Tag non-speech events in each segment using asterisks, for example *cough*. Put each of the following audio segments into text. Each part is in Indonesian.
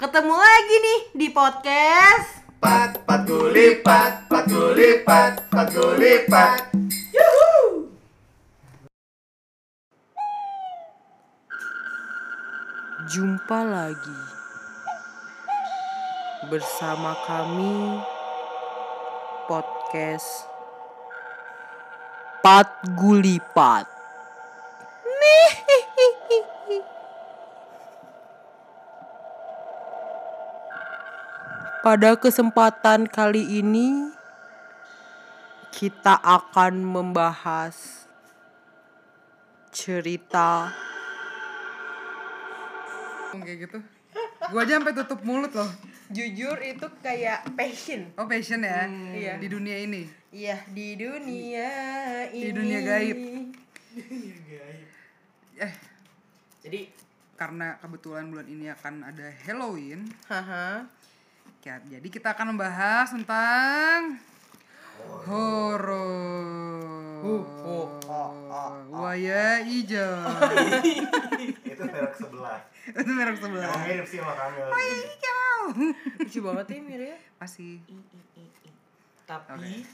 Ketemu lagi nih di podcast Pat, pat gulipat, pat gulipat, pat gulipat. Jumpa lagi bersama kami podcast Pat Gulipat. Pada kesempatan kali ini kita akan membahas cerita. Kayak gitu. Gua aja sampai tutup mulut loh. Jujur itu kayak passion. Oh passion ya? Iya. di dunia ini? Iya di dunia ini. Di dunia gaib. eh. Jadi karena kebetulan bulan ini akan ada Halloween. Haha. Ya, jadi kita akan membahas tentang horor. Waya hijau *laughs* Itu merek sebelah. itu merek sebelah. Emang mirip sih sama Kamil. hijau Lucu banget ya Mir ya. masih. Tapi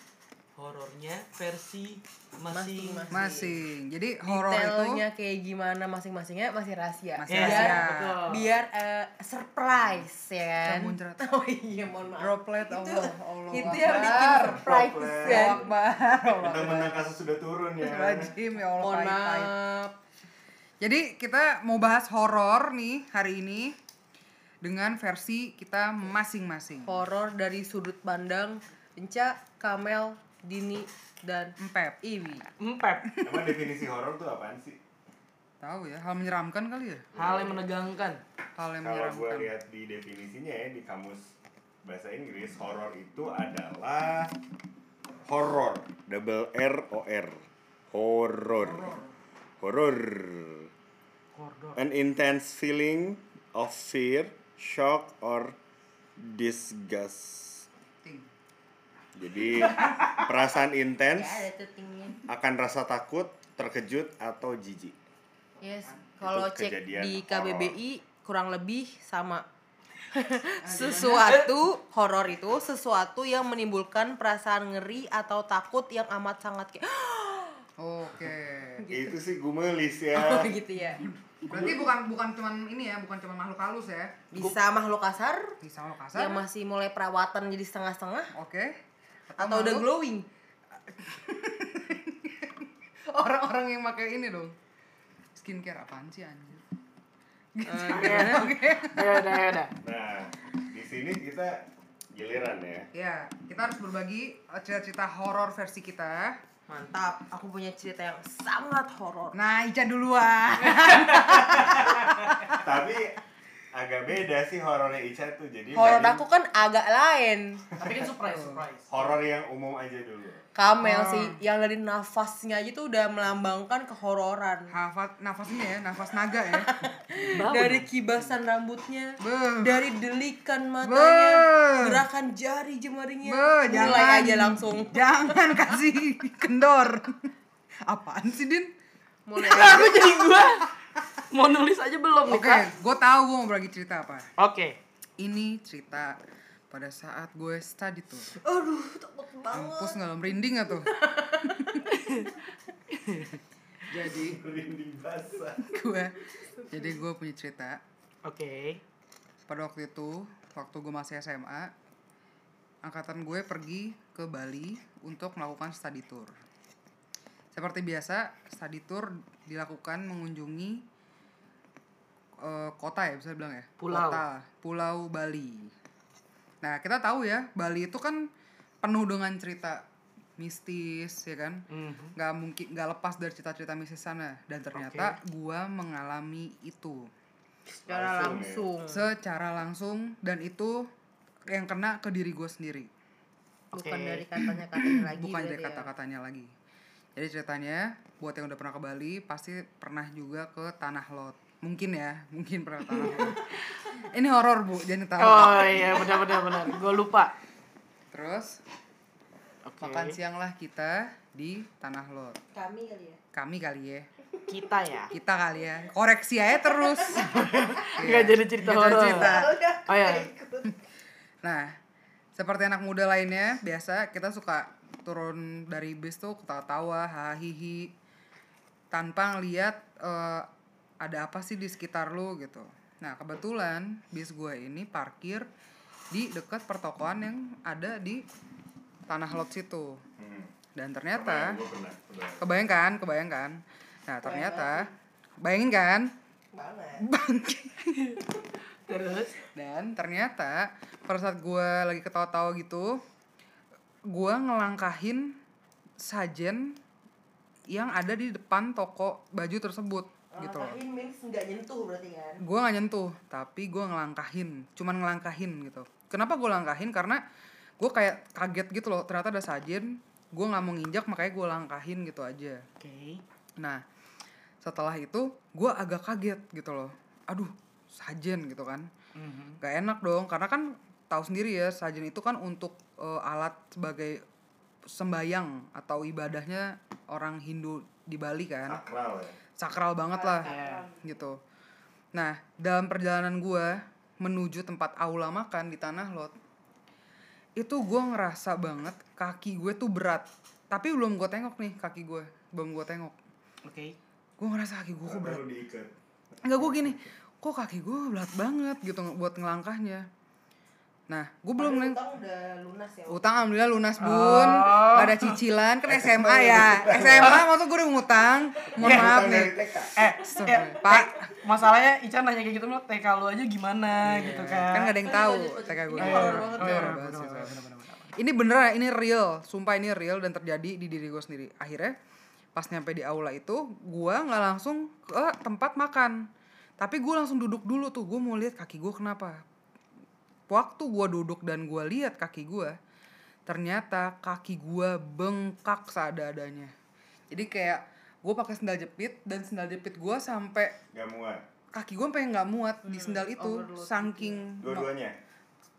horornya versi masing Masing-masing. masing jadi horor itu Detailnya kayak gimana masing-masingnya masih rahasia. Masih biar, rahasia. betul. Biar eh, surprise ya kan. Muncrat. *laughs* Oh iya mohon maaf. droplet Itu, Allah Allah itu yang bikin surprise Droplet. kan. Allah Akbar Allah Kita menang kasus sudah turun ya. Rajim ya Allah Mohon maaf. Jadi kita mau bahas horor nih hari ini dengan versi kita masing-masing. Horor dari sudut pandang Enca, Kamel, Dini, dan Empep. Iwi. empep Emang definisi horor tuh apaan sih? Tahu ya, hal menyeramkan kali ya? hal yang menegangkan Hal yang Kalau gue lihat di definisinya ya di kamus bahasa Inggris, horor itu adalah horror, double R O R. Horror. Horror. horor An intense feeling of fear, shock or disgust. Jadi perasaan intens Ya akan rasa takut, terkejut atau jijik. Yes, kalau cek di. KBBI kurang lebih sama. sesuatu horor itu sesuatu yang menimbulkan perasaan ngeri atau takut yang amat sangat kayak *gasps* Oke. Itu sih gumelis ya. oh gitu ya. Berarti bukan bukan cuman ini ya, bukan cuma makhluk halus ya. Bisa makhluk kasar Bisa lo kasar. yang masih mulai perawatan jadi setengah-setengah Oke. Atau udah glowing. *laughs* Orang-orang yang pakai ini dong. Skincare apaan sih anjir? Eh, *laughs* ya udah ya udah Nah, di sini kita giliran ya. Ya, kita harus berbagi eh, cerita-cerita horor versi kita. Mantap, aku punya cerita yang sangat horor. Nah, Ica duluan. Tapi agak beda sih horornya Ica tuh. Jadi Horor aku kan agak lain. tapi kan surprise surprise horor yang umum aja dulu. Kamel Ah. sih, yang dari nafasnya aja tuh udah melambangkan kehororan. Hafat nafas ini ya, nafas naga ya. *laughs* dari kibasan rambutnya, Beuh. dari delikan matanya, Beuh. gerakan jari jemarinya, Be, jangan. mulai aja langsung. *laughs* Jangan kasih kendor. *laughs* Apaan sih, Din? Mulai aku jadi gua *laughs* mau nulis aja belum nih Oke, Kak? gue tahu gue mau berbagi cerita apa. oke Ini cerita pada saat gue study tuh. Aduh, takut banget. Mampus nggak lo merinding gak tuh? *laughs* jadi Merinding basah. gue, jadi gue punya cerita. oke Pada waktu itu, waktu gue masih SMA, angkatan gue pergi ke Bali untuk melakukan study tour. Seperti biasa, study tour dilakukan mengunjungi eh, kota ya bisa bilang ya Pulau. kota Pulau Bali. Nah kita tahu ya Bali itu kan penuh dengan cerita mistis ya kan Mhm. nggak mungkin nggak lepas dari cerita-cerita mistis sana dan ternyata gua mengalami itu Secara Langsung ya. langsung. secara langsung dan itu yang kena ke diri gue sendiri Bukan Oke. dari katanya-katanya *clears throat* lagi. bukan dari berarti ya. kata-katanya lagi jadi ceritanya buat yang udah pernah ke Bali pasti pernah juga ke Tanah Lot mungkin ya mungkin pernah Lot *laughs* ini horor bu jangan tahu oh iya benar benar benar gue lupa terus oke makan siang lah kita di Tanah Lot Kami kali ya. kami kali ya Kita ya. kita kali ya koreksi aja terus *laughs* Nggak jadi cerita jadi horor. cerita. Oh ya. Nah, seperti anak muda lainnya, biasa kita suka turun dari bis tuh ketawa-tawa, hahihi, tanpa ngeliat eh, ada apa sih di sekitar lu gitu. Nah, kebetulan bis gue ini parkir di dekat pertokoan yang ada di tanah lot situ. Hmm. Dan ternyata, Gue pernah, pernah. kebayangkan, kebayangkan. Nah, ternyata, bayangin kan? *laughs* Terus. Dan ternyata pada saat gue lagi ketawa-tawa gitu, gue ngelangkahin sajen yang ada di depan toko baju tersebut gitu loh. Nggak nyentuh berarti kan? Gue gak nyentuh, tapi gue ngelangkahin, cuman ngelangkahin gitu. Kenapa gue langkahin? Karena gue kayak kaget gitu loh, ternyata ada sajen, gue nggak mau nginjak makanya gue langkahin gitu aja. Oke. Nah, setelah itu gue agak kaget gitu loh. Aduh, sajen gitu kan. Mhm. Gak enak dong, karena kan tahu sendiri ya, sajen itu kan untuk eh, alat sebagai sembayang atau ibadahnya orang Hindu di Bali kan. Sakral ya. Sakral banget lah Iya. gitu. Nah, dalam perjalanan gue menuju tempat aula makan di Tanah Lot, itu gue ngerasa banget kaki gue tuh berat. Tapi belum gue tengok nih kaki gue, belum gue tengok. Oke. Gue ngerasa kaki gue kok berat. Enggak gue gini, kok kaki gue berat banget gitu buat ngelangkahnya. Nah, gue belum neng utang udah lunas ya. utang alhamdulillah lunas bun, Oh. Gak ada cicilan kan SMA ya, SMA maksud gue udah ngutang, mohon Eh, maaf nih. Eh, ya, Pak. masalahnya Ica nanya kayak gitu lo TK lu aja gimana gitu kan. kan gak ada yang tahu TK gue. Ini Oh, horor iya. banget Oh, ya. iya, Horor bener, bener. Ini beneran, ini real, sumpah ini real dan terjadi di diri gue sendiri. Akhirnya pas nyampe di aula itu, gue nggak langsung ke tempat makan, tapi gue langsung duduk dulu tuh, gue mau lihat kaki gue kenapa. Waktu gue duduk dan gue lihat kaki gue, ternyata kaki gue bengkak seada-adanya. Jadi kayak gue pakai sendal jepit dan sendal jepit gue sampai Gak muat. kaki gue pengen nggak muat di sendal itu, overload saking Dua-duanya.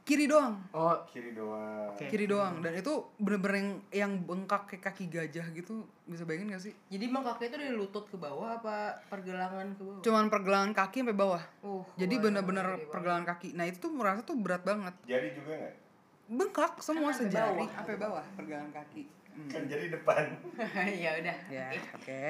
Kiri doang Oh, Kiri doang. Oke. kiri doang dan itu bener-bener yang, yang bengkak kayak kaki gajah gitu bisa bayangin gak sih Jadi emang kakek itu dari lutut ke bawah apa pergelangan ke bawah? cuman pergelangan kaki sampai bawah Uh, jadi bener-bener pergelangan kaki nah itu tuh merasa tuh berat banget Jadi juga nggak? bengkak semua Kan sampai sejari bawah. sampai bawah pergelangan kaki. Kan jadi depan. *laughs* ya udah. ya oke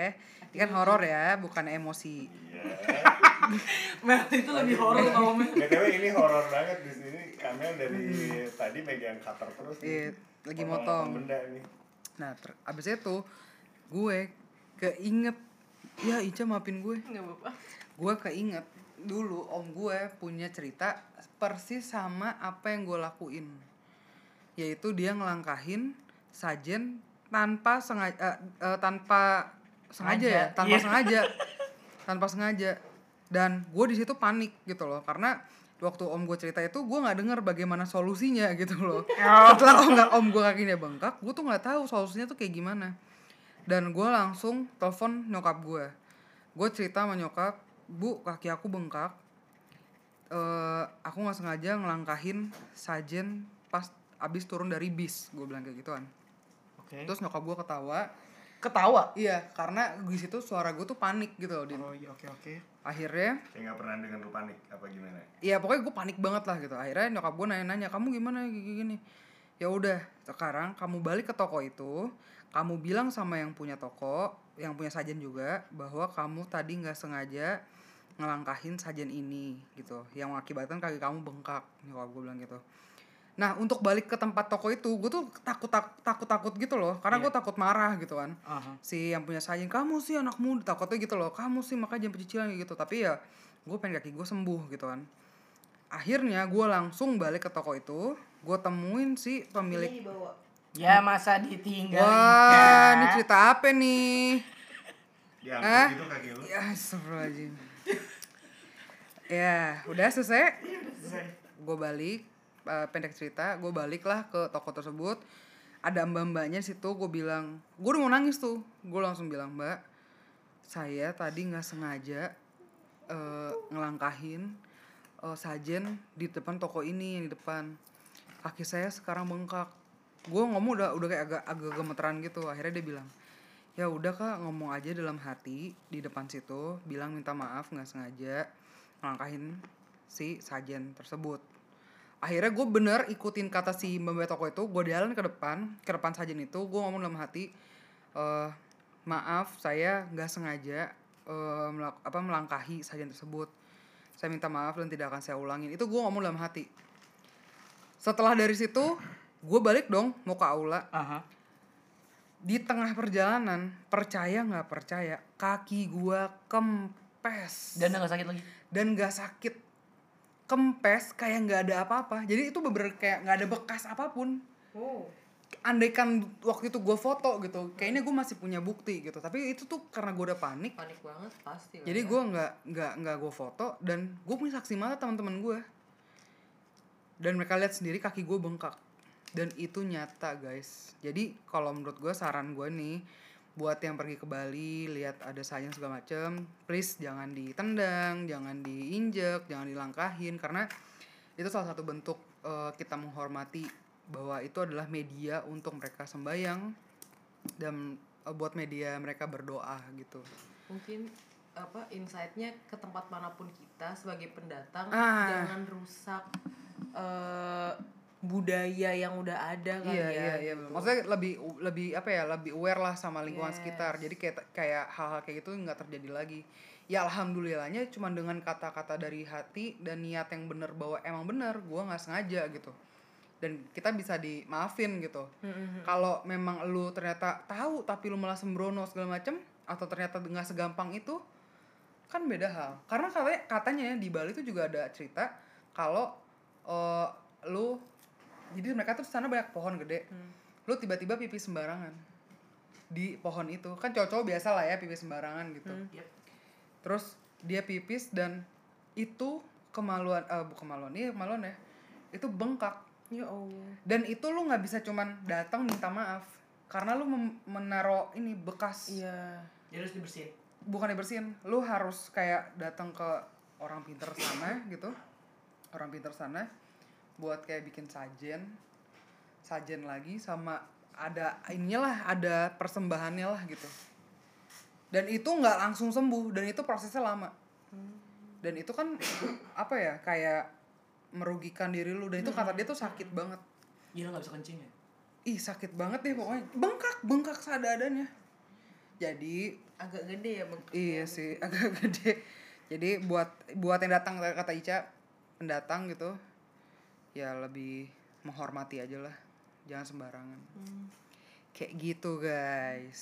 ini kan horor ya bukan emosi Iya. *laughs* Mel itu lebih horor tau Mel. BTW ini horor banget di sini. Kamel dari tadi megang cutter terus. nih. Iya, lagi motong. benda nih. nah ter- abis itu gue keinget ya Ica maafin gue Enggak apa-apa. gue keinget dulu om gue punya cerita persis sama apa yang gue lakuin yaitu dia ngelangkahin sajen tanpa sengaja tanpa sengaja ya tanpa iya. sengaja. *laughs* Tanpa sengaja. Dan gue di situ panik gitu loh karena waktu om gue cerita itu gue nggak dengar bagaimana solusinya gitu loh. *laughs* Setelah om om gue kakinya bengkak gue tuh nggak tahu solusinya tuh kayak gimana. Dan gue langsung telepon nyokap gue gue cerita sama nyokap bu kaki aku bengkak. Eh aku nggak sengaja ngelangkahin sajen pas abis turun dari bis gue bilang kayak gituan Oke. terus nyokap gue ketawa Ketawa. iya karena di situ suara gue tuh panik gitu loh Din. Oh iya oke oke. akhirnya Saya nggak pernah dengan lu panik apa gimana? Iya pokoknya gue panik banget lah gitu. Akhirnya nyokap gue nanya-nanya kamu gimana gini gini. Ya udah sekarang kamu balik ke toko itu, kamu bilang sama yang punya toko, yang punya sajen juga bahwa kamu tadi nggak sengaja ngelangkahin sajen ini gitu, yang mengakibatkan kaki kamu bengkak. Nyokap gue bilang gitu. Nah untuk balik ke tempat toko itu, gue tuh takut takut takut gitu loh, karena gue takut marah gitu kan. Aha. si yang punya sajen kamu sih anak muda takutnya gitu loh. Kamu sih makanya jangan pecicilan gitu. Tapi ya gue pengen kaki gue sembuh gitu kan. Akhirnya gue langsung balik ke toko itu gue temuin si pemilik. Ya masa ditinggalin. wah ini cerita apa nih? Hah? gitu kaki lu. ya astagfirullahaladzim. Ya udah selesai? Gue balik eh, pendek cerita gue balik lah ke toko tersebut. Ada mbak mbaknya situ gue bilang gue udah mau nangis tuh. Gue langsung bilang mbak saya tadi nggak sengaja eh, ngelangkahin eh, sajen di depan toko ini yang di depan. Kaki saya sekarang bengkak. Gue ngomong udah udah kayak agak agak gemeteran gitu. Akhirnya dia bilang ya udah kak ngomong aja dalam hati di depan situ bilang minta maaf nggak sengaja ngelangkahin si sajen tersebut akhirnya gue bener ikutin kata si mbak toko itu gue jalan ke depan ke depan sajen itu gue ngomong dalam hati eh maaf saya nggak sengaja eh, melak- apa melangkahi sajen tersebut. Saya minta maaf dan tidak akan saya ulangin. Itu gue ngomong dalam hati. Setelah dari situ gue balik dong mau ke aula. Aha. di tengah perjalanan percaya nggak percaya kaki gua kempes. Dan udah gak sakit lagi. dan nggak sakit kempes kayak nggak ada apa-apa jadi itu bener kayak nggak ada bekas apa pun Oh. andaikan waktu itu gua foto gitu kayaknya gue masih punya bukti gitu tapi itu tuh karena gue udah panik Panik banget pasti. jadi ya. gue nggak nggak nggak gue foto dan gue punya saksi mata teman-teman gue dan mereka lihat sendiri kaki gue bengkak dan itu nyata guys jadi kalau menurut gue saran gue nih buat yang pergi ke Bali lihat ada sayang segala macem please jangan ditendang jangan diinjek jangan dilangkahin karena itu salah satu bentuk eh, kita menghormati bahwa itu adalah media untuk mereka sembayang dan eh, buat media mereka berdoa gitu mungkin apa insightnya ke tempat mana pun kita sebagai pendatang Ah. jangan rusak eh, budaya yang udah ada kan iya ya iya iya gitu. maksudnya lebih lebih apa ya lebih aware lah sama lingkungan Yes. sekitar jadi kayak kayak hal-hal kayak gitu nggak terjadi lagi ya alhamdulillahnya cuma dengan kata-kata dari hati dan niat yang bener bahwa emang bener gua nggak sengaja gitu dan kita bisa dimaafin gitu Mm-mm. kalau memang lu ternyata tahu tapi lu malah sembrono segala macem atau ternyata nggak segampang itu kan beda hal karena katanya katanya di Bali itu juga ada cerita kalau eh, lu jadi mereka tuh di sana banyak pohon gede. Hmm. lu tiba-tiba pipis sembarangan. Di pohon itu. Kan cowok-cowok biasa lah ya pipis sembarangan gitu. Hmm. Yep. terus dia pipis dan itu kemaluan eh bukan kemaluan iya kemaluan ya. Itu bengkak. Ya allah. Dan itu lu nggak bisa cuman datang minta maaf. Karena lu menaruh ini bekas. Iya. Jadi harus dibersihin. bukan dibersihin. Lu harus kayak datang ke orang pinter sana gitu. Orang pinter sana buat kayak bikin sajen sajen lagi sama ada ininya lah ada persembahannya lah gitu. Dan itu nggak langsung sembuh dan itu prosesnya lama. Dan itu kan apa ya kayak merugikan diri lu dan itu kata dia tuh sakit banget. Gila gak bisa kencing ya? ih sakit banget deh pokoknya. Bengkak bengkak seadanya jadi agak gede ya bang Iya sih, *laughs* agak gede. Jadi buat buat yang datang kata Ica pendatang gitu, ya lebih menghormati aja lah, jangan sembarangan. Kayak gitu guys.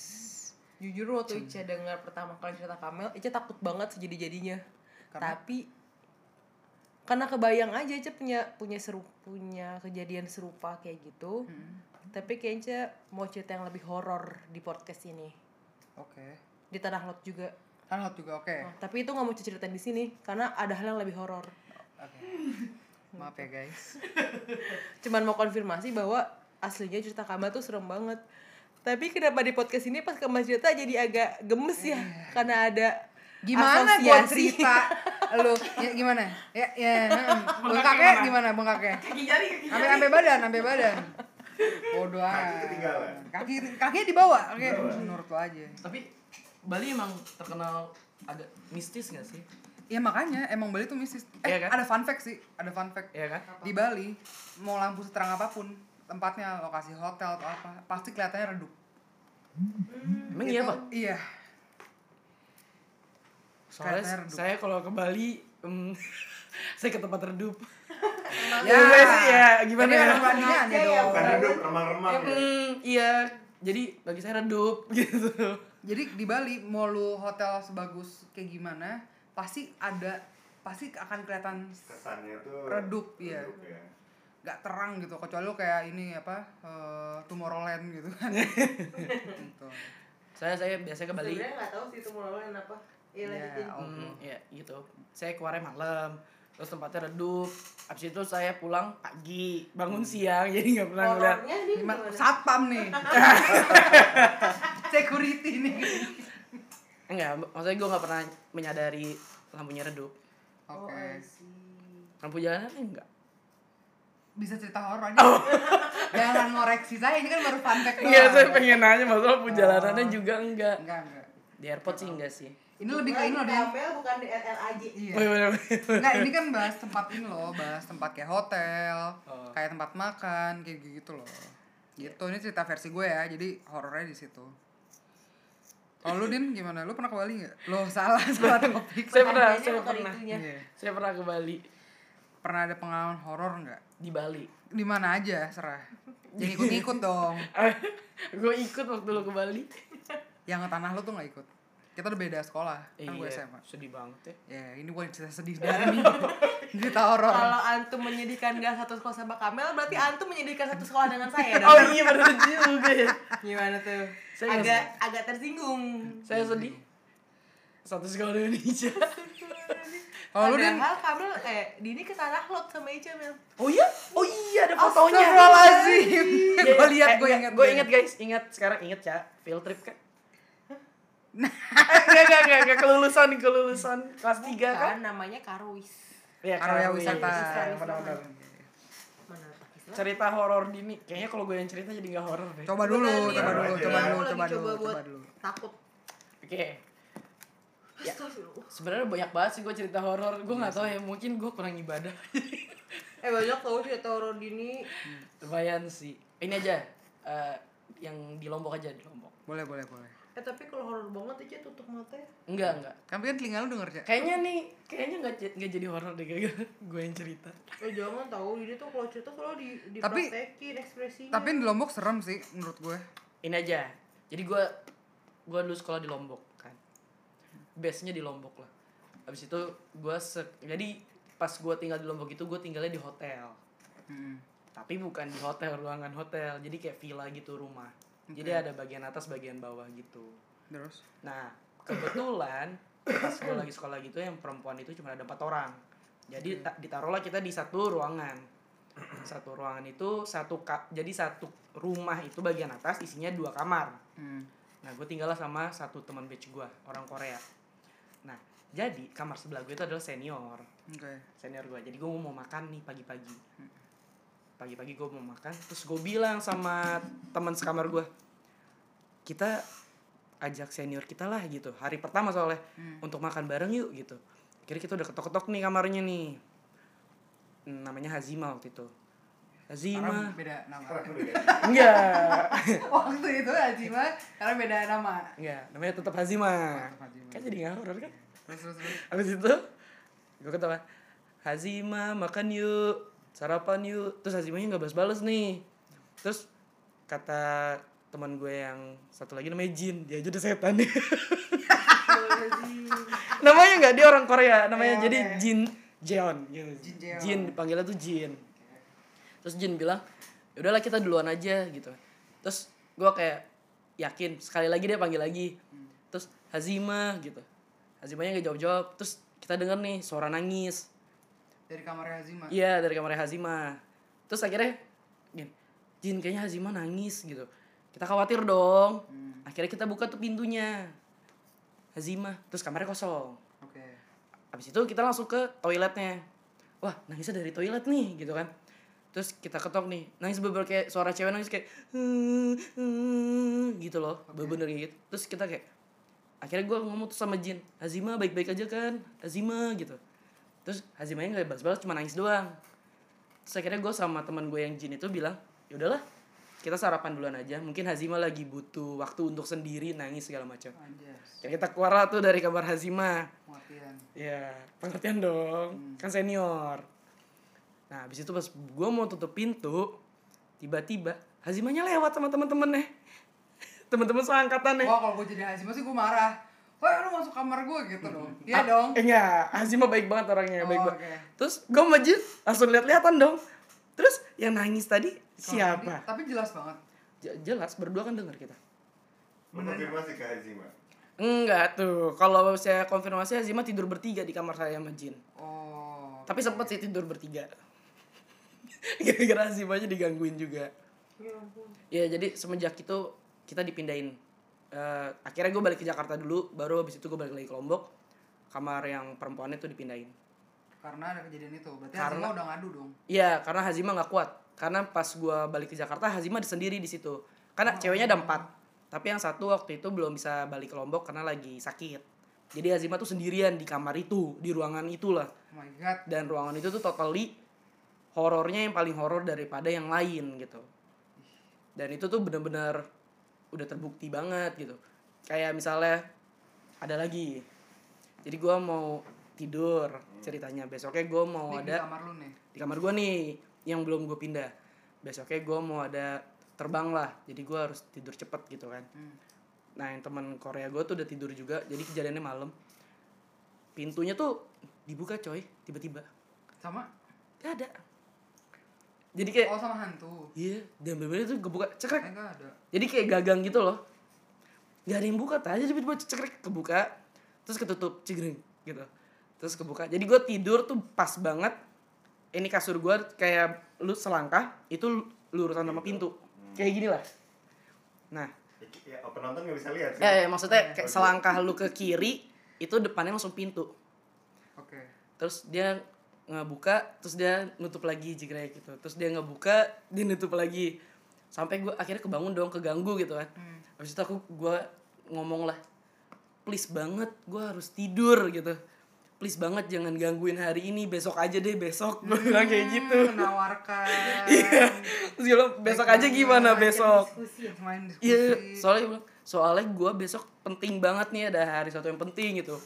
jujur waktu Ica dengar pertama kali cerita Kamel Ica takut banget sejadi jadinya Karena? tapi karena kebayang aja Ica punya punya seru punya kejadian serupa kayak gitu Hmm, tapi kayaknya Ica mau cerita yang lebih horor di podcast ini Oke. di tanah lot juga Kan hot juga oke. Nah, tapi itu nggak mau ceritain di sini karena ada hal yang lebih horor Oke. Maaf ya guys. *laughs* cuman mau konfirmasi bahwa aslinya cerita Kamal tuh serem banget tapi kenapa di podcast ini pas Kamal cerita jadi agak gemes ya karena ada Gimana asosiasi. cerita? Lu ya gimana? Ya ya. hmm. *laughs* Bengkaknya gimana bengkaknya? Kaki jari, kaki Sampai sampai badan, sampai badan. Bodoh Kaki ketinggalan. Kaki kakinya dibawa. Oke, Dibawa. menurut lo aja. Tapi Bali emang terkenal agak mistis gak sih? Ya makanya emang Bali tuh mistis. Eh, Iya kan? ada fun fact sih, ada fun fact. Iya kan? Di Bali mau lampu seterang apa pun, tempatnya lokasi hotel atau apa, pasti kelihatannya redup. Emang iya Itu- pak? Iya. Soalnya saya kalau ke Bali, em, *laughs* saya ke tempat redup. Ya, sih ya, gimana ya? ada perbandingannya dong. Bukan redup, remang-remang ya. Hmm, iya, jadi bagi saya redup *laughs* gitu. Jadi di Bali mau lu hotel sebagus kayak gimana, pasti ada pasti akan kelihatan Kesannya tuh Redup, iya. redup ya. nggak terang gitu kecuali lu kayak ini apa eh, Tomorrowland gitu kan *laughs* gitu. Saya saya biasanya ke Bali. Sebenarnya nggak tahu sih mulai apa. Iya Ya, lanjutin. Allah. Hmm, ya gitu. Saya keluarnya malam. Terus tempatnya redup. Abis itu saya pulang pagi, bangun siang, *laughs* jadi nggak pernah ngeliat. Satpam nih. *laughs* Security nih. Enggak, maksudnya gue nggak pernah menyadari lampunya redup. Oke. Oh, I see. Lampu jalanan enggak. bisa cerita horor aja. *laughs* Jangan ngoreksi saya, ini kan baru fun fact doang. Enggak, Iya, saya pengen nanya masalah perjalanannya juga enggak. Enggak, enggak. Di airport sih enggak sih. Ini lebih ke ini loh. Amel bukan di RLAJ Iya. Enggak, ini kan bahas tempat ini loh, bahas tempat kayak hotel, Oh. kayak tempat makan, kayak gitu loh. Gitu, ini cerita versi gue ya, jadi horornya di situ. Kalau lu Din gimana? Lu pernah ke Bali nggak? Lo salah *laughs* salah topik. Saya pernah, saya pernah. itunya. Iya. Saya pernah ke Bali Pernah ada pengalaman horor nggak? di Bali. Di mana aja, serah. Jangan ikut-ikut dong. *laughs* gue ikut waktu lu ke Bali. Yang tanah lu tuh nggak ikut. Kita udah beda sekolah, kan gue Iya, SMA. sedih banget ya. Ya, ini bukan cerita sedih dari *laughs* nih. cerita horor. Kalau antum menyedihkan gak satu sekolah sama Kamel, berarti antum menyedihkan satu sekolah dengan saya *laughs* dong. Oh iya bener juga ya. Gimana tuh? Saya agak agak tersinggung. Saya sedih. Satu sekolah di Indonesia. Kalau lu Din, Padahal Kamel eh Dini ke Tanah Lot sama Ica Mel. Oh iya? Oh iya ada fotonya. Astagfirullahaladzim. Iya, *laughs* gue lihat, eh, gue ingat. Gue ingat guys, ingat sekarang ingat ya. Field trip kan? Eh, enggak, enggak, enggak, enggak, kelulusan, kelulusan kelas 3 kan? Kan namanya Karwis. Iya, Karya Karwis. wisata. Benar-benar. Cerita horor Dini, kayaknya kalau gue yang cerita jadi gak horor deh. Coba dulu, Bukan, coba Din. dulu, coba dulu, coba coba dulu, coba dulu. Takut. Oke. Ya. Astagfirullah. Sebenarnya banyak banget sih gue cerita horor. Gue nggak tahu ya, mungkin gue kurang ibadah. Eh banyak tau cerita horor Dini. Lumayan sih. Ini aja, eh, yang di Lombok aja di Lombok. Boleh, boleh, boleh. Eh tapi kalau horor banget aja tutup mata ya. Enggak, enggak. Tapi kan telinga lu denger, Cak. Kayaknya nih, kayaknya nggak j- nggak jadi horor deh kayak *laughs* gue yang cerita. Eh jangan tahu Dini tuh kalau cerita selalu di Tapi- dipraktekin ekspresinya. Tapi yang di Lombok serem sih menurut gue. Ini aja. Jadi gue gue dulu sekolah di Lombok kan. Base-nya di Lombok lah. Habis itu gue se jadi pas gue tinggal di Lombok itu gue tinggalnya di hotel. Hmm. Tapi bukan di hotel, ruangan hotel. Jadi kayak villa gitu rumah. Jadi ada bagian atas, bagian bawah gitu. Terus? Nah, kebetulan pas gue lagi sekolah gitu yang perempuan itu cuma ada empat orang. Jadi ta- ditaruhlah kita di satu ruangan. Satu ruangan itu satu ka- jadi satu rumah itu bagian atas isinya dua kamar. Hmm. Nah, gue tinggallah sama satu teman batch gue, orang Korea. Nah, jadi kamar sebelah gue itu adalah senior, Oke. senior gue. Jadi gue mau makan nih pagi-pagi. Pagi-pagi gue mau makan, terus gue bilang sama teman sekamar gue, kita ajak senior kita lah gitu. Hari pertama soalnya Hmm. untuk makan bareng yuk gitu. Kira kita udah ketok-ketok nih kamarnya nih. Namanya Hazima waktu itu. Hazima. Karena beda nama. Enggak. *laughs* Waktu itu Hajima karena beda nama. Enggak, namanya tetap Hazima. Tetap Hazima. Kan jadi nggak horor kan? Terus terus terus. Abis itu gue ketawa Hazima makan yuk sarapan yuk. Terus Hazimanya nggak balas-balas nih. Terus kata teman gue yang satu lagi namanya Jin. Dia aja udah setan. Nih namanya nggak? Dia orang Korea. Namanya Iya, jadi. Jin. Jeon. Gitu. Jin Jeon. Jin. Dipanggilnya tuh Jin. Terus Jin bilang "Ya udahlah kita duluan aja gitu. Terus gue kayak yakin sekali lagi dia panggil lagi. Terus Hazima gitu. Hazimanya nggak jawab jawab terus kita denger nih suara nangis Dari kamar Hazima. iya dari kamarnya Hazima terus akhirnya Jin, Jin kayaknya Hazima nangis gitu kita khawatir dong Hmm. akhirnya kita buka tuh pintunya Hazima terus kamarnya kosong Oke. Habis itu kita langsung ke toiletnya. Wah, nangisnya dari toilet nih, gitu kan. Terus kita ketok nih, nangis bener kayak suara cewek nangis kayak "Hmm, hmm," gitu loh, bener kayak gitu. Terus kita kayak akhirnya gue ngomong tuh sama Jin, Hazima baik-baik aja kan, Hazima gitu. Terus Hazimanya nggak balas-balas, cuma nangis doang. Terus akhirnya gue sama teman gue yang Jin itu bilang, ya udahlah, kita sarapan duluan aja. Mungkin Hazima lagi butuh waktu untuk sendiri, nangis segala macam. Akhirnya kita keluar lah tuh dari kamar Hazima. Pengertian. Ya, pengertian dong. Kan senior. Nah, habis itu pas gue mau tutup pintu, tiba-tiba Hazimanya lewat sama teman-temannya. *laughs* Teman-teman seangkatannya. Wah, kalau gue jadi Hazima sih gue marah. Wah, lu masuk kamar gue gitu dong. Iya dong. Eh, enggak, Hazima baik banget orangnya, Oh, baik banget. oke. Terus gue maju, langsung lihat-lihatan dong. Terus yang nangis tadi Kalau siapa? tadi- Tapi jelas banget. J- jelas berdua kan dengar kita. Konfirmasi ke Hazima. Enggak tuh, kalau saya konfirmasi Hazima tidur bertiga di kamar saya sama Jin. Oh. Tapi sempet sih tidur bertiga. *laughs* Gara-gara Hazimanya digangguin juga. Ya ampun. Ya jadi semenjak itu kita dipindahin. Eh, akhirnya gue balik ke Jakarta dulu, baru habis itu gue balik lagi ke Lombok. Kamar yang perempuannya tuh dipindahin. Karena ada kejadian itu. Berarti Karena- Hazima udah ngadu dong. Iya, karena Hazima nggak kuat. Karena pas gua balik ke Jakarta, Hazima sendiri di situ. Karena ceweknya ada empat. Tapi yang satu waktu itu belum bisa balik ke Lombok karena lagi sakit. Jadi Hazima tuh sendirian di kamar itu, di ruangan itulah. Oh my god. Dan ruangan itu tuh totally horornya yang paling horor daripada yang lain gitu. Dan itu tuh bener-bener udah terbukti banget gitu. Kayak misalnya ada lagi. Jadi gua mau tidur ceritanya. Besoknya gua mau di ada kamar lu nih. di kamar gue nih yang belum gue pindah. Besoknya gue mau ada terbang lah. Jadi gue harus tidur cepet gitu kan. Hmm. nah yang teman Korea gue tuh udah tidur juga. Jadi kejadiannya malam. Pintunya tuh dibuka coy. Tiba-tiba. Sama? Gak ada jadi kayak Oh sama hantu. iya dan bener tuh kebuka cekrek. Enggak ada. jadi kayak gagang gitu loh. Gak ada yang buka tadi tiba-tiba cekrek kebuka. Terus ketutup cigreng gitu. Terus kebuka. Jadi gue tidur tuh pas banget. Ini kasur gue kayak lu selangkah itu lurusan sama pintu. Kayak gini lah. Nah. Ya, penonton nggak bisa lihat sih. eh maksudnya kayak selangkah lu ke kiri itu depannya langsung pintu. Oke. terus dia ngebuka terus dia nutup lagi jika gitu. Terus dia ngebuka dia nutup lagi. Sampai gue akhirnya kebangun dong keganggu gitu kan. Hmm. habis itu aku gue ngomong lah please banget gue harus tidur gitu. Please banget jangan gangguin hari ini besok aja deh besok. Gue bilang kayak gitu. Hmm, Menawarkan. *laughs* iya. Terus dia bilang besok aja gimana besok? iya soalnya bilang, soalnya gue besok penting banget nih ada hari satu yang penting gitu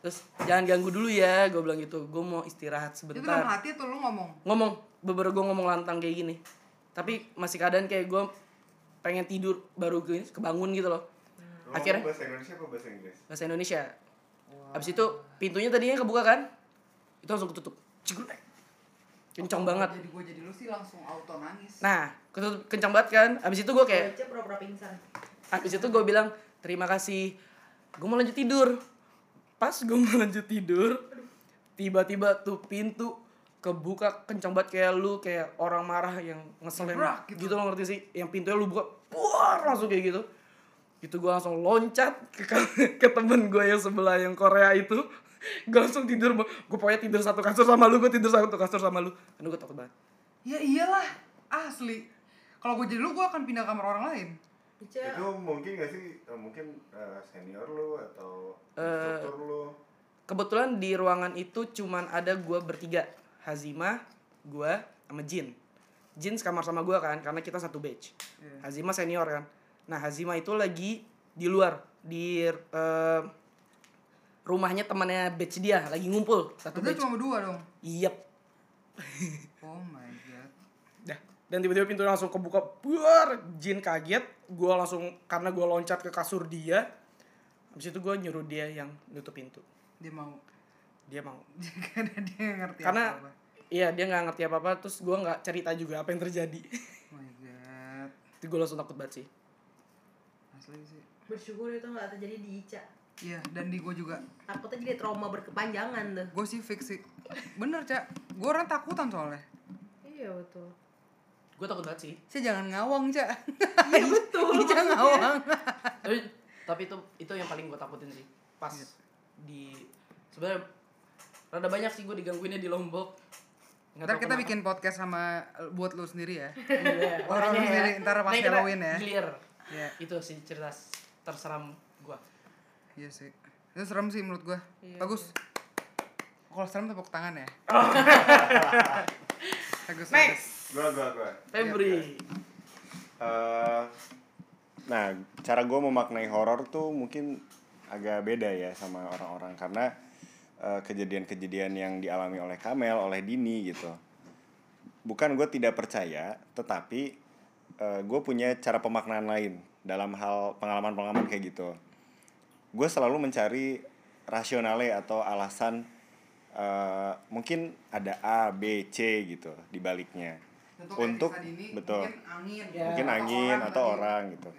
terus jangan ganggu dulu ya gue bilang gitu gue mau istirahat Itu dalam sebentar hati tuh lu ngomong. ngomong beberapa gue ngomong lantang kayak gini tapi masih keadaan kayak gue pengen tidur baru ke- kebangun gitu loh Lu Akhirnya- bahasa Indonesia apa bahasa Inggris? bahasa Indonesia abis itu pintunya tadinya kebuka kan itu langsung ketutup Cigrek. kencang banget Jadi gue jadi lu sih langsung auto nangis. nah ketutup kencang banget kan abis itu gue kayak Baca pura-pura pingsan. Habis itu gue bilang terima kasih. Gue mau lanjut tidur. Pas gue mau lanjut tidur, tiba-tiba tuh pintu kebuka kencang banget kayak lu kayak orang marah yang ngeselin gitu. gitu. lo ngerti sih yang pintunya lu buka buar langsung kayak gitu gitu gue langsung loncat ke, *laughs* ke temen gue yang sebelah yang Korea itu gue langsung tidur gue pokoknya tidur satu kasur sama lu gue tidur satu kasur sama lu karena gue takut banget Ya iyalah, asli. Kalau gue jadi lu, gue akan pindah kamar orang lain. Ica, Itu mungkin gak sih? eh, mungkin eh, senior lu atau Eh, instruktur lu? kebetulan di ruangan itu cuman ada gue bertiga Hazima gue sama Jin Jin sekamar sama gue kan karena kita satu batch Iya. Hazima senior kan nah Hazima itu lagi di luar di eh, rumahnya temannya batch dia lagi ngumpul satu Berarti batch cuma berdua dong. Yep. Oh my. Dan tiba-tiba pintu langsung kebuka. Buar. Jin kaget. Gue langsung karena gue loncat ke kasur dia. Habis itu gue nyuruh dia yang nutup pintu. Dia mau. Dia mau. *laughs* Karena dia ngerti Karena apa-apa. iya dia nggak ngerti apa-apa. Terus gue nggak cerita juga apa yang terjadi. *laughs* Oh my god. itu gue langsung takut banget sih. Asli sih. bersyukur itu nggak terjadi di Ica. Iya, dan di gue juga. Takutnya jadi trauma berkepanjangan tuh. Gue sih fix sih. Bener, Cak. Gue orang takutan soalnya. Iya betul. Gue takut banget sih. Saya jangan ngawang, Cak. Iya betul. *laughs* Ica ngawang. tapi tapi itu itu yang paling gue takutin sih. Pas di sebenarnya rada banyak sih gue digangguinnya di Lombok. Nggak Ntar kita kenapa. bikin podcast sama buat lu sendiri ya. *laughs* Iya, Orang sendiri, ntar pas kita Halloween ya. Gilir. Iya. Itu sih cerita terseram gue. Iya sih. Itu serem sih menurut gue. Iya, Bagus. Kalau serem tepuk tangan ya. *laughs* bagus, bagus. Gua, gua, gua. Febri. Eh, nah, cara gue memaknai horor tuh mungkin agak beda ya sama orang-orang karena eh, kejadian-kejadian yang dialami oleh Kamel, oleh Dini gitu. Bukan gue tidak percaya, tetapi gue punya cara pemaknaan lain dalam hal pengalaman-pengalaman kayak gitu. Gue selalu mencari rasionale atau alasan eh, mungkin ada A, B, C gitu di baliknya. Untuk Dini, betul Mungkin angin. Ya. mungkin Atau angin orang atau tadi. orang gitu.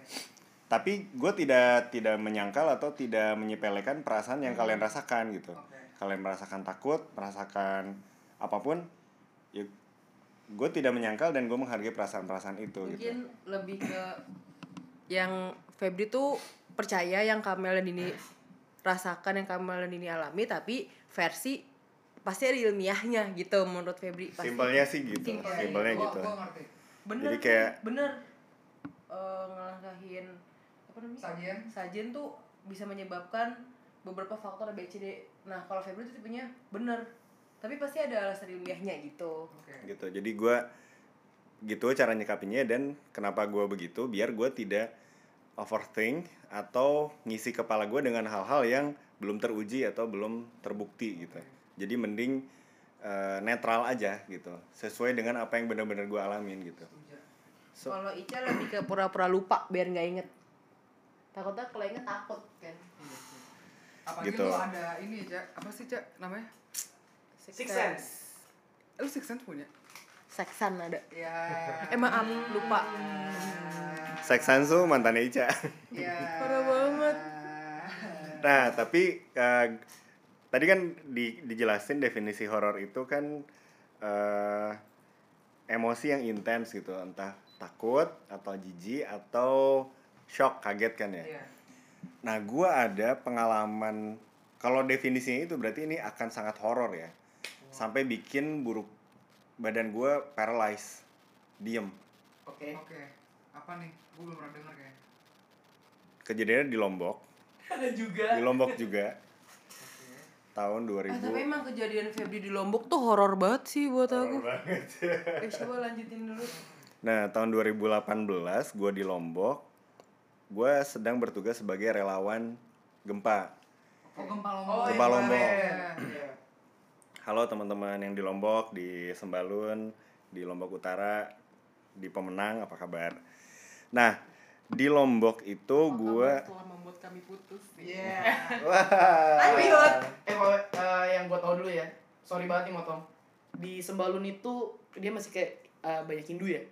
Tapi gue tidak tidak menyangkal atau tidak menyepelekan perasaan yang kalian rasakan gitu. Oke. Kalian merasakan takut, merasakan apa pun, ya gue tidak menyangkal dan gue menghargai perasaan-perasaan itu gitu. Mungkin lebih ke yang Febri tuh percaya yang Kamel dan Dini rasakan yang Kamel dan Dini alami tapi versi pasti ada ilmiahnya gitu menurut Febri pasti. simpelnya sih gitu Simpel. simpelnya Gua- gitu. gua ngerti. Bener Jadi tuh, kayak- bener. Eh, ngelangkahin apa namanya? Sajian. Sajian tuh bisa menyebabkan beberapa faktor ABCD nah kalau Febri itu tipenya bener tapi pasti ada alasan ilmiahnya gitu. Oke. Gitu. Jadi gue gitu cara nyikapinya dan kenapa gue begitu biar gue tidak overthink atau ngisi kepala gue dengan hal-hal yang belum teruji atau belum terbukti gitu jadi mending eh, netral aja gitu. Sesuai dengan apa yang benar-benar gue alamin gitu. So- kalau Ica lebih ke pura-pura lupa biar nggak inget. Takutnya kalau inget takut kan? Apalagi Gitu. lu ada ini cak apa sih cak namanya? Six Sense. lu six sense punya? Seksan ada. Ya eh maaf lupa Seksan tuh mantannya Ica. Ya Parah banget. nah tapi eh, tadi kan di, dijelasin definisi horor itu kan eh, emosi yang intens gitu entah takut atau jijik atau shock kaget kan ya Iya. Nah, gua ada pengalaman kalau definisinya itu berarti ini akan sangat horor ya. Sampai bikin buruk badan gua paralyzed. Diem. Oke. oke apa nih gue belum pernah denger kayak Kejadiannya di Lombok. *laughs* Ada juga. Di Lombok juga tahun Ah, tapi 2000. emang kejadian Febri di Lombok tuh horor banget sih buat aku. Horor banget. Eh, coba lanjutin dulu. Nah, tahun 2018 gua di Lombok. Gua sedang bertugas sebagai relawan gempa. oh gempa lombok Oh, Gempa yang Lombok. kemarin. Iya. Halo teman-teman yang di Lombok, di Sembalun, di Lombok Utara, di Pemenang, apa kabar? Nah, di Lombok itu membuat kami putus. Iya. *laughs* wah. Lanjut. Eh kalau eh, yang gua tau dulu ya. Sorry banget nih motong. Di Sembalun itu dia masih kayak eh, banyak Hindu ya.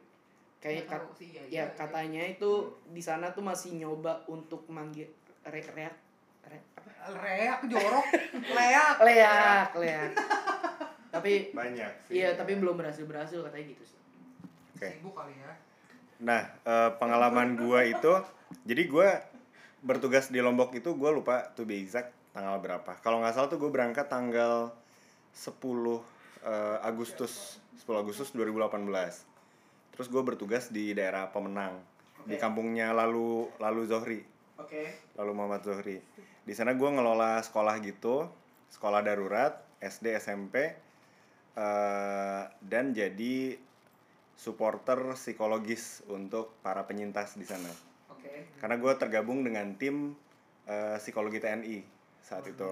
Kayak kat- sih, ya, ya iya, katanya itu di sana tuh masih nyoba untuk manggil re reak re, apa? reak jorok *laughs* leak Leak, leak. tapi banyak sih. iya tapi belum berhasil berhasil katanya gitu sih. Oke. sibuk kali ya Nah, eh, pengalaman gua itu jadi gua bertugas di Lombok itu gua lupa to be exact tanggal berapa. Kalau nggak salah tuh gue berangkat tanggal 10 eh, Agustus 10 Agustus 2018. Terus gue bertugas di daerah Pemenang di Oke. kampungnya lalu lalu Zohri. Oke. lalu Muhammad Zohri. Di sana gue ngelola sekolah gitu, sekolah darurat, SD, SMP, eh, dan jadi supporter psikologis untuk para penyintas di sana. Oke. Karena gue tergabung dengan tim eh, psikologi TNI saat itu.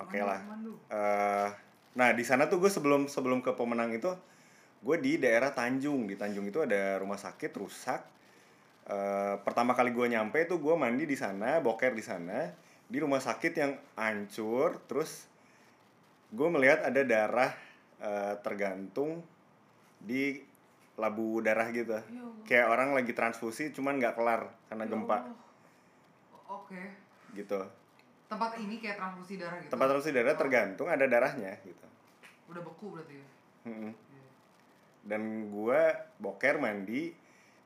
Oke lah. Eh, nah di sana tuh gue sebelum sebelum ke pemenang itu, gue di daerah Tanjung. Di Tanjung itu ada rumah sakit rusak. Eh, pertama kali gue nyampe tuh gue mandi di sana, boker di sana, di rumah sakit yang hancur. Terus gue melihat ada darah eh, tergantung di labu darah gitu. Kayak orang lagi transfusi cuman nggak kelar karena gempa oke gitu. tempat ini kayak transfusi darah gitu Tempat transfusi darah tergantung ada darahnya gitu. udah beku berarti ya Mm-mm. Dan gue boker mandi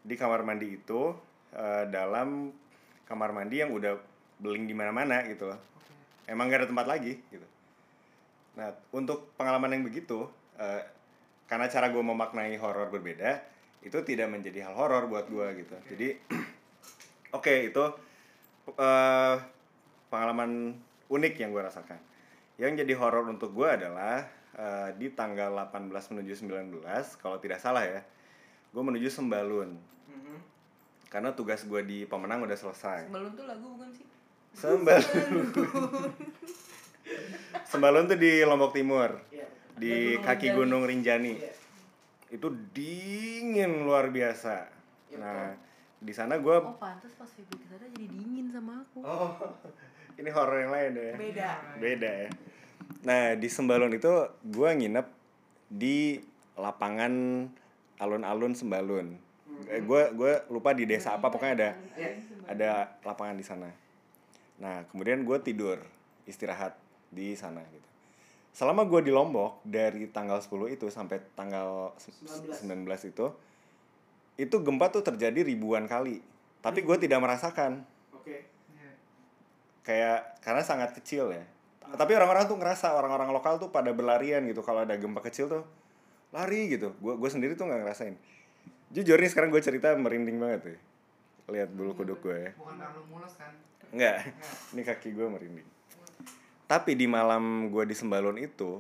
di kamar mandi itu eh, dalam kamar mandi yang udah beling di mana-mana gitu loh. oke Emang gak ada tempat lagi gitu. Nah untuk pengalaman yang begitu, eh, karena cara gue memaknai horor berbeda, itu tidak menjadi hal horor buat gue gitu. Jadi *clears throat* oke itu eh, pengalaman unik yang gue rasakan. Yang jadi horor untuk gue adalah eh, di tanggal 18 menuju 19 kalau tidak salah ya, gue menuju Sembalun. Mhm. Karena tugas gue di pemenang udah selesai. Sembalun tuh lagu bukan sih? Sembalun. *laughs* Sembalun tuh di Lombok Timur. Di Gunung kaki Rinjani. Gunung Rinjani. Iya. Itu dingin luar biasa. Iya, Nah, di sana gue Oh pantas pas Febri ke sana jadi dingin sama aku. Oh, *laughs* ini horor yang lain ya. Beda. Beda ya. Nah, di Sembalun itu gue nginep di lapangan alun-alun Sembalun. Eh, gue gue lupa di desa apa pokoknya ada Iya. ada lapangan di sana. Nah, kemudian gue tidur istirahat di sana gitu. Selama gue di Lombok dari tanggal 10 itu sampai tanggal se- 19. 19 itu itu gempa tuh terjadi ribuan kali. Tapi gue tidak merasakan Oke. Iya. kayak karena sangat kecil ya tapi orang-orang tuh ngerasa orang-orang lokal tuh pada berlarian gitu kalau ada gempa kecil tuh lari gitu gue gue sendiri tuh nggak ngerasain jujur nih sekarang gue cerita merinding banget tuh lihat bulu kuduk gue ya Bukan karena lu mules kan? Enggak, ini kaki gue merinding. Tapi di malam gue di Sembalun itu,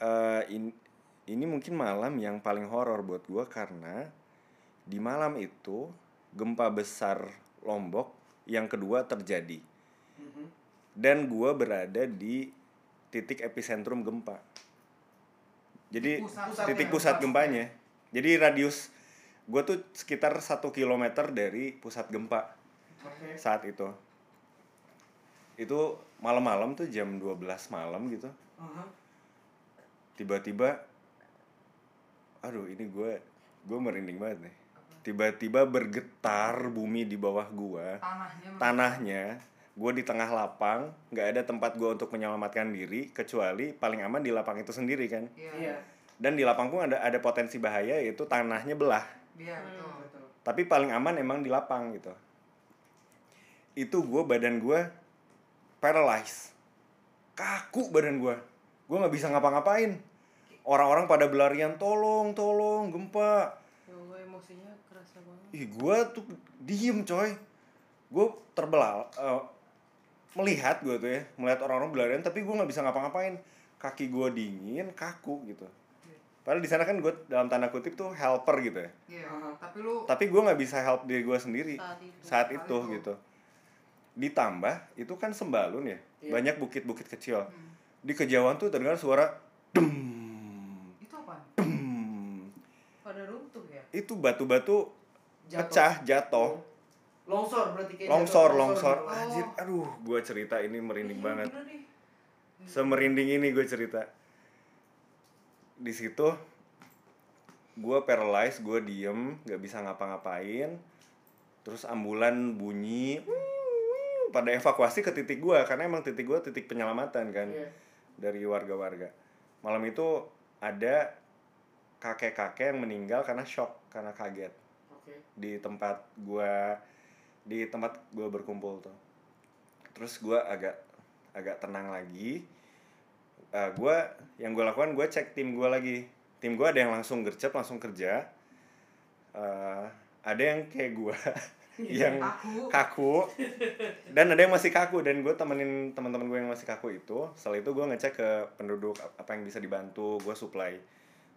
eh in- ini mungkin malam yang paling horor buat gue karena di malam itu gempa besar Lombok yang kedua terjadi. Dan gue berada di titik epicentrum gempa. Jadi Pusat- titik pusatnya. pusat gempanya. Jadi radius gue tuh sekitar satu kilometer dari pusat gempa Oke. saat itu itu malam-malam tuh jam 12 malam gitu. Tiba-tiba aduh ini gue gue merinding banget nih. Tiba-tiba bergetar bumi di bawah gue Tanahnya tanahnya gue di tengah lapang nggak ada tempat gue untuk menyelamatkan diri kecuali paling aman di lapang itu sendiri kan? Iya. Iya. dan di lapang pun ada ada potensi bahaya yaitu tanahnya belah. Iya, betul. Betul. tapi paling aman emang di lapang gitu. Itu gue badan gue paralyzed. Kaku badan gue gue nggak bisa ngapa-ngapain. Orang-orang pada berlarian tolong tolong gempa. Ya Allah, emosinya kerasa banget. ih gue tuh diem coy. Gue terbelah eh, melihat gue tuh ya melihat orang-orang berlarian tapi gue nggak bisa ngapa-ngapain. Kaki gue dingin kaku gitu. Padahal di sana kan gue dalam tanda kutip tuh helper gitu ya. Iya, tapi lu tapi gue nggak bisa help diri gue sendiri Saat itu. saat Saat itu itu. gitu ditambah itu kan sembalun ya. Iya. banyak bukit-bukit kecil. Hmm. di kejauhan tuh terdengar suara dem itu apa? dem Pada runtuh ya. itu batu-batu pecah jatuh. Longsor berarti kayak longsor jatuh, longsor gitu. anjir aduh gue cerita ini merinding Iya, banget. semerinding ini gue cerita. Di situ gue paralyzed gue diem nggak bisa ngapa-ngapain. Terus ambulan bunyi pada evakuasi ke titik gue karena emang titik gue titik penyelamatan kan Iya. dari warga-warga. Malam itu ada kakek-kakek yang meninggal karena shock karena kaget. Oke. di tempat gua di tempat gua berkumpul tuh. Terus gua agak agak tenang lagi. Eh, gua yang gua lakukan gua cek tim gua lagi. Tim gua ada yang langsung gercep langsung kerja. Eh, ada yang kayak gua *laughs* yang Kaku. kaku dan ada yang masih kaku dan gue temenin teman-teman gue yang masih kaku itu setelah itu gue ngecek ke penduduk ap- apa yang bisa dibantu gue supply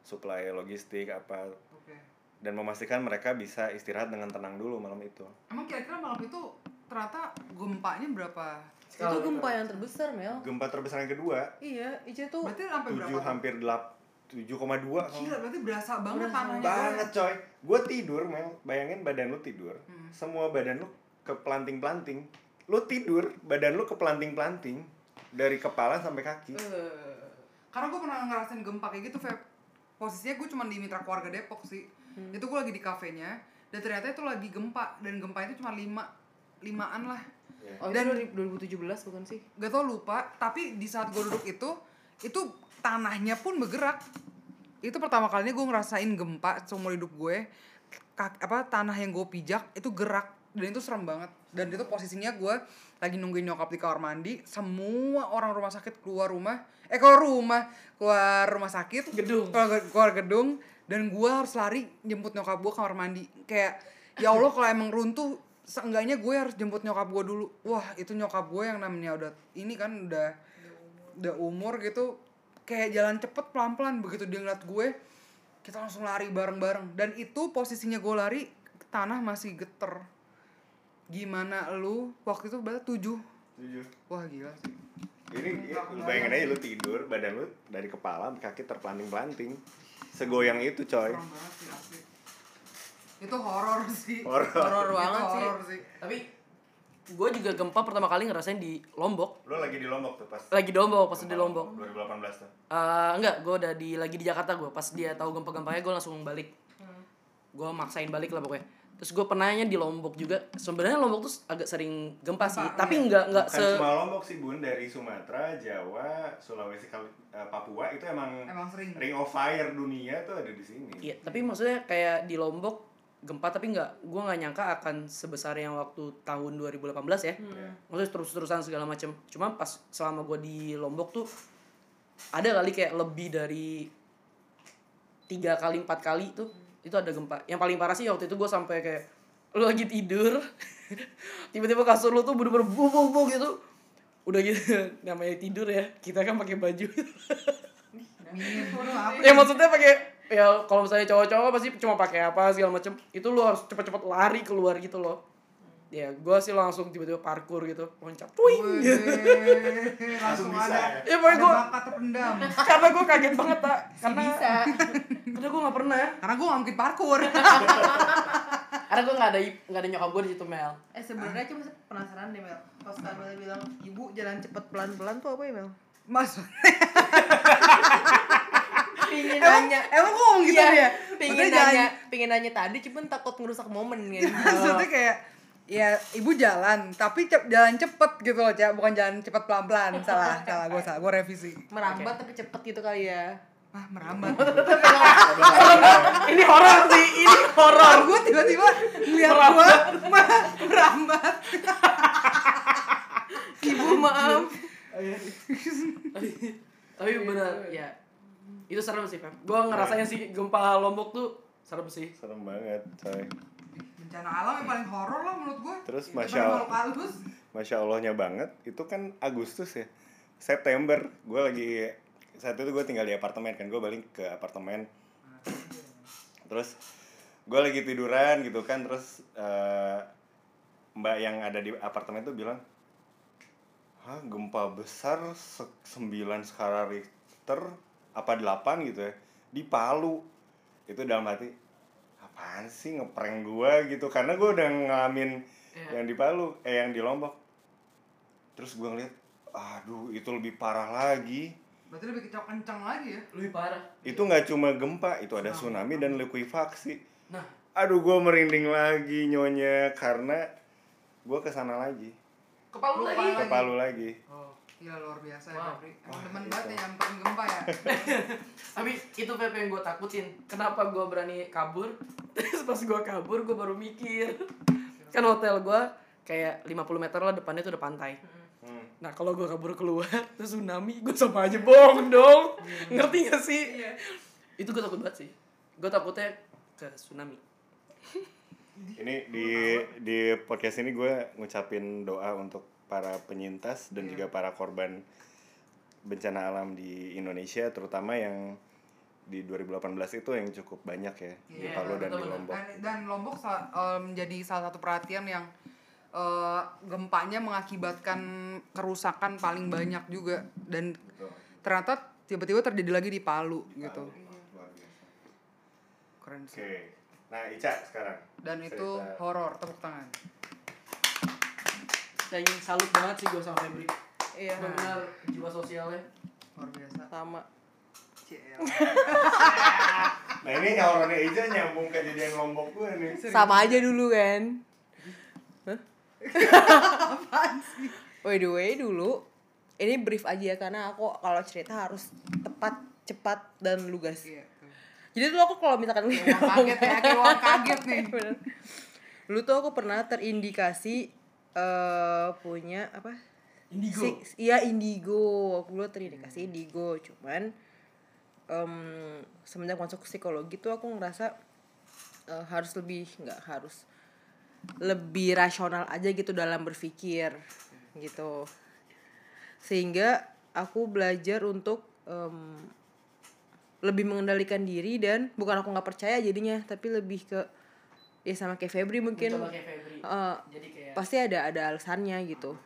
supply logistik apa Oke. dan memastikan mereka bisa istirahat dengan tenang dulu malam itu Emang kira-kira malam itu ternyata gempanya berapa? Itu gempa yang terbesar, Mel. gempa terbesar yang kedua Iya, Ica tuh Berarti sampai berapa? tujuh hampir delap tujuh koma dua Gila, berarti berasa banget Berasa tanahnya. banget coy gue tidur Mel bayangin badan lu tidur Hmm. semua badan lu ke pelanting pelanting lu tidur badan lu ke pelanting pelanting dari kepala sampai kaki eh, Karena gue pernah ngerasain gempa kayak gitu, Feb. Posisinya gue cuma di Mitra Keluarga Depok sih. Hmm. Itu gue lagi di kafenya, dan ternyata itu lagi gempa. Dan gempa itu cuma lima, limaan lah. Oh, Dan- itu 2017 bukan sih? Gak tau lupa, tapi di saat gue duduk itu, itu tanahnya pun bergerak. Itu pertama kalinya gue ngerasain gempa seumur hidup gue. Kak, apa tanah yang gue pijak itu gerak dan itu serem banget. Dan itu posisinya gue lagi nungguin nyokap di kamar mandi, semua orang rumah sakit keluar rumah, eh keluar rumah, keluar rumah sakit, Gedung. keluar, keluar gedung, dan gue harus lari jemput nyokap gue kamar mandi. Kayak ya Allah kalau emang runtuh seenggaknya gue harus jemput nyokap gue dulu wah itu nyokap gue yang namanya udah ini kan udah udah umur gitu kayak jalan cepet pelan pelan begitu dia ngeliat gue kita langsung lari bareng bareng dan itu posisinya gue lari tanah masih geter gimana lu waktu itu berarti tujuh Tujuh. wah gila sih Ini ya, bayangin bayang aja lu tidur, badan lu dari kepala sampai kaki terpelanting-pelanting. Segoyang itu, coy. serem banget sih asli itu horor sih Horor. Itu banget sih. sih Tapi gue juga gempa pertama kali ngerasain di Lombok. Lu lagi di Lombok tuh pas Lagi di Lombok, pas di Lombok. 2018 tuh. Eh, enggak, gue udah di lagi di Jakarta gue. Pas dia tahu gempa-gempanya gue langsung balik. Gue maksain balik lah pokoknya. Terus gue pernahnya di Lombok juga. Sebenarnya Lombok tuh agak sering gempa sih, Gempa, tapi iya. enggak enggak se cuma Lombok sih, Bun. Dari Sumatera, Jawa, Sulawesi, eh, Papua itu emang, emang sering ring of fire dunia tuh ada di sini. Iya, tapi maksudnya kayak di Lombok gempa tapi nggak gue nggak nyangka akan sebesar yang waktu tahun 2018 ya. Maksudnya terus-terusan segala macam cuma pas selama gue di lombok tuh ada kali kayak lebih dari tiga kali empat kali tuh itu ada gempa. Yang paling parah sih waktu itu gue sampai kayak lu lagi tidur *laughs* tiba-tiba kasur lu tuh bener-bener bubuk gitu. Udah gitu *laughs* namanya tidur ya kita kan pakai baju. Apa ya? maksudnya pakai ya kalau misalnya cowok-cowok pasti cuma pakai apa segala macem. Itu lu harus cepet-cepet lari keluar gitu loh. Ya gue sih langsung tiba-tiba parkur gitu loncat twing. Wih, *laughs* langsung bisa ada. ya? Pokoknya ada gue karena gue kaget banget tak *laughs* karena bisa. *laughs* karena gue nggak pernah. Ya karena gue gak mungkin parkur karena gue nggak ada nggak ada nyokap gue di situ Mel. Eh sebenarnya cuma penasaran deh Mel. Pas Kamel bilang ibu jalan cepet pelan pelan tuh apa ya Mel? Maksudnya pingin emang, nanya. emang gue ngomong gitu Iya, ya pingin Maksudnya nanya jalan- pingin nanya tadi cuman takut ngerusak momen kan. *laughs* Maksudnya kayak ya ibu jalan tapi cep, jalan cepet gitu loh cak. Bukan jalan cepet pelan pelan salah *laughs* salah gue salah gue revisi. Merambat tapi cepet gitu kali ya. Ah merambat. *laughs* Ini horor sih ini horor. Gue tiba-tiba lihat gue merambat. ibu maaf. Tapi bener ya itu serem sih Pem gue ngerasain sih gempa lombok tuh serem sih. Serem banget coy. Bencana alam yang paling horor lah menurut gue Terus, Daripada Masya Allah. Masya Allahnya banget, itu kan Agustus ya. September, gue lagi Saat itu gue tinggal di apartemen kan, gue balik ke apartemen. Terus gue lagi tiduran gitu kan, terus eh, Mbak yang ada di apartemen tuh bilang Hah, gempa besar se- 9 skala Richter apa 8 gitu ya di Palu. Itu dalam hati apaan sih ngeprank gua? Gitu. Karena gua udah ngalamin Iya. yang di Palu eh yang di Lombok. Terus gua ngeliat aduh itu lebih parah lagi. Berarti lebih kecok kencang lagi ya? Lebih parah. Itu nggak cuma gempa itu ada tsunami. dan likuifaksi. Nah. Aduh gua merinding lagi nyonya. Karena gua ke sana lagi. Kepala Lupa lagi? Ke Palu lagi. Oh. Gila luar biasa ya Wow. Febri. Emang demen banget ya nyamperin gempa ya. *laughs* Tapi itu Pep yang gue takutin. Kenapa gue berani kabur? *laughs* Terus pas gue kabur gue baru mikir. Kan hotel gue kayak 50 meter lah depannya tuh udah pantai. Hmm. nah kalau gue kabur keluar *laughs* terus tsunami gue sama aja bohong dong. Ngerti gak sih? Itu gue takut banget sih. Gue takutnya ke tsunami. Ini di di podcast ini gue ngucapin doa untuk para penyintas dan juga para korban bencana alam di Indonesia, terutama yang di 2018 itu yang cukup banyak ya di Iya, Palu dan di betul-betul. Lombok. dan, dan Lombok eh, menjadi salah satu perhatian yang eh, gempanya mengakibatkan kerusakan paling banyak juga dan ternyata tiba-tiba terjadi lagi di Palu gitu Luar biasa. keren Oke, sih nah Ica sekarang. dan itu Cerita. horor tepuk tangan saya ingin salut banget sih gue sama Febri. Iya. Benar jiwa sosialnya. Luar biasa. Sama. Nah ini horornya Ica nyambung kejadian Lombok gue nih. sama aja dulu kan Hah? By the way dulu ini brief aja ya karena aku kalau cerita harus tepat cepat dan lugas. Iya, tuh. jadi dulu aku kalau misalkan orang kaget ya kayak orang kaget nih. *laughs* Bener. dulu tuh aku pernah terindikasi eh punya apa? Indigo. Six- iya indigo. Aku dulu terindikasi indigo cuman em semenjak masuk psikologi tuh aku ngerasa eh, harus lebih nggak harus lebih rasional aja gitu dalam berpikir gitu. Sehingga aku belajar untuk em, lebih mengendalikan diri dan bukan aku nggak percaya jadinya tapi lebih ke ya sama kayak Febri mungkin. Mencoba kayak Febri. Eh, jadi kayak pasti ada ada alasannya gitu.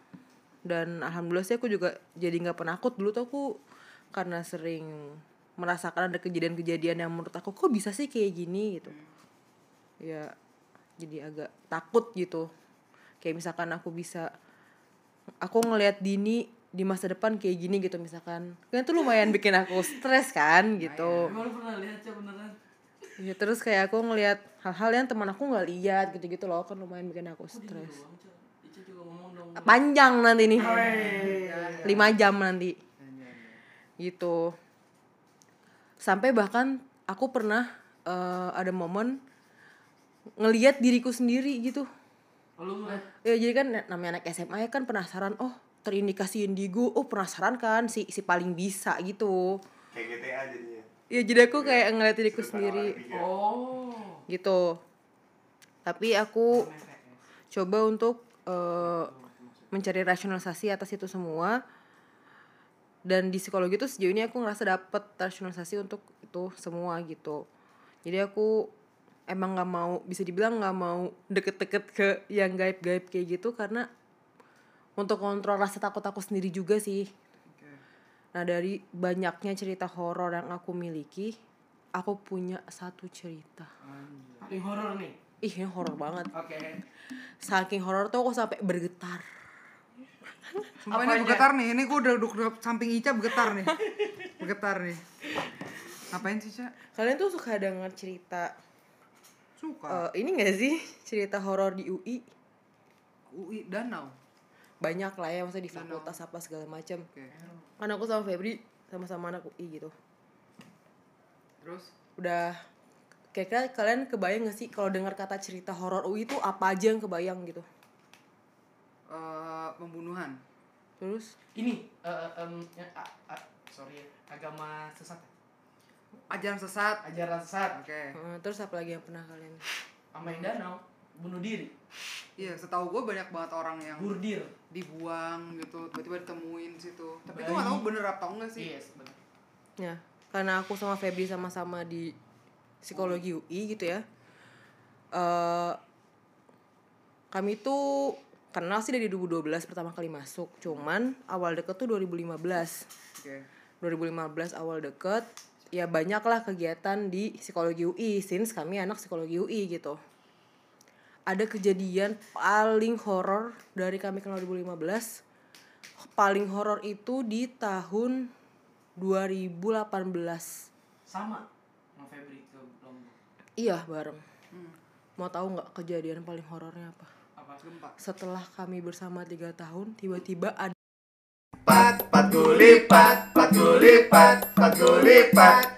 Dan alhamdulillah sih aku juga jadi nggak penakut dulu tuh aku karena sering merasakan ada kejadian-kejadian yang menurut aku kok bisa sih kayak gini? gitu. Ya jadi agak takut gitu. Kayak misalkan aku bisa aku ngelihat Dini di masa depan kayak gini gitu misalkan. Kan itu lumayan bikin aku stres kan gitu. Emang lu pernah lihat ya beneran ya terus kayak aku ngelihat hal-hal yang teman aku nggak lihat gitu-gitu loh kan lumayan bikin aku stres. juga ngomong dong. Panjang nanti nih. Lima jam nanti. Gitu. Sampai bahkan aku pernah eh, ada momen ngelihat diriku sendiri gitu. Ya jadi kan namanya anak SMA ya kan penasaran oh terindikasi indigo oh penasaran kan si si paling bisa gitu. Kayak GTA jadinya ya jadi aku kayak ngeliat diriku sendiri Oh. gitu tapi aku coba untuk eh, mencari rasionalisasi atas itu semua dan di psikologi itu sejauh ini aku ngerasa dapet rasionalisasi untuk itu semua gitu jadi aku emang nggak mau bisa dibilang nggak mau deket-deket ke yang gaib-gaib kayak gitu karena untuk kontrol rasa takut aku sendiri juga sih. Nah dari banyaknya cerita horor yang aku miliki aku punya satu cerita. Paling horor nih. ih ini horor banget. Oke. saking horor tuh aku sampai bergetar. Sumpah ini bergetar nih, ini gue udah duduk di samping Ica bergetar nih. Bergetar nih. Ngapain sih, Ca? kalian tuh suka denger cerita Suka. eh, ini gak sih? Cerita horor di UI UI Danau banyak lah ya maksudnya di fakultas apa segala macam Oke. Kan aku sama Febri sama-sama anak UI gitu. Terus? udah kira-kira kalian kebayang gak sih kalau dengar kata cerita horor UI itu apa aja yang kebayang gitu? Eh pembunuhan. Terus? Ini eh, em, ya, ah, ah, sorry ya, agama sesat. ya? Ajaran sesat. Ajaran sesat. Oke. Eh, terus apa lagi yang pernah kalian Sama yang danau, bunuh diri, Iya, setahu gue banyak banget orang yang burdir. dibuang gitu, tiba-tiba ditemuin situ. Tapi gue gak tahu bener apa enggak sih. Yes, benar. ya karena aku sama Febri sama-sama di psikologi UI gitu ya eh kami tuh kenal sih dari 2012 pertama kali masuk cuman awal deket tuh 2015 Oke. 2015 awal deket ya banyak lah kegiatan di psikologi UI since kami anak psikologi UI gitu ada kejadian paling horor dari kami kenal 2015 paling horor itu di tahun 2018 Sama sama Febri ke Lombok. iya bareng Hmm. mau tahu nggak kejadian paling horornya apa Apa? Gempa. setelah kami bersama tiga tahun tiba-tiba ada pat pat gulipat pat gulipat pat gulipat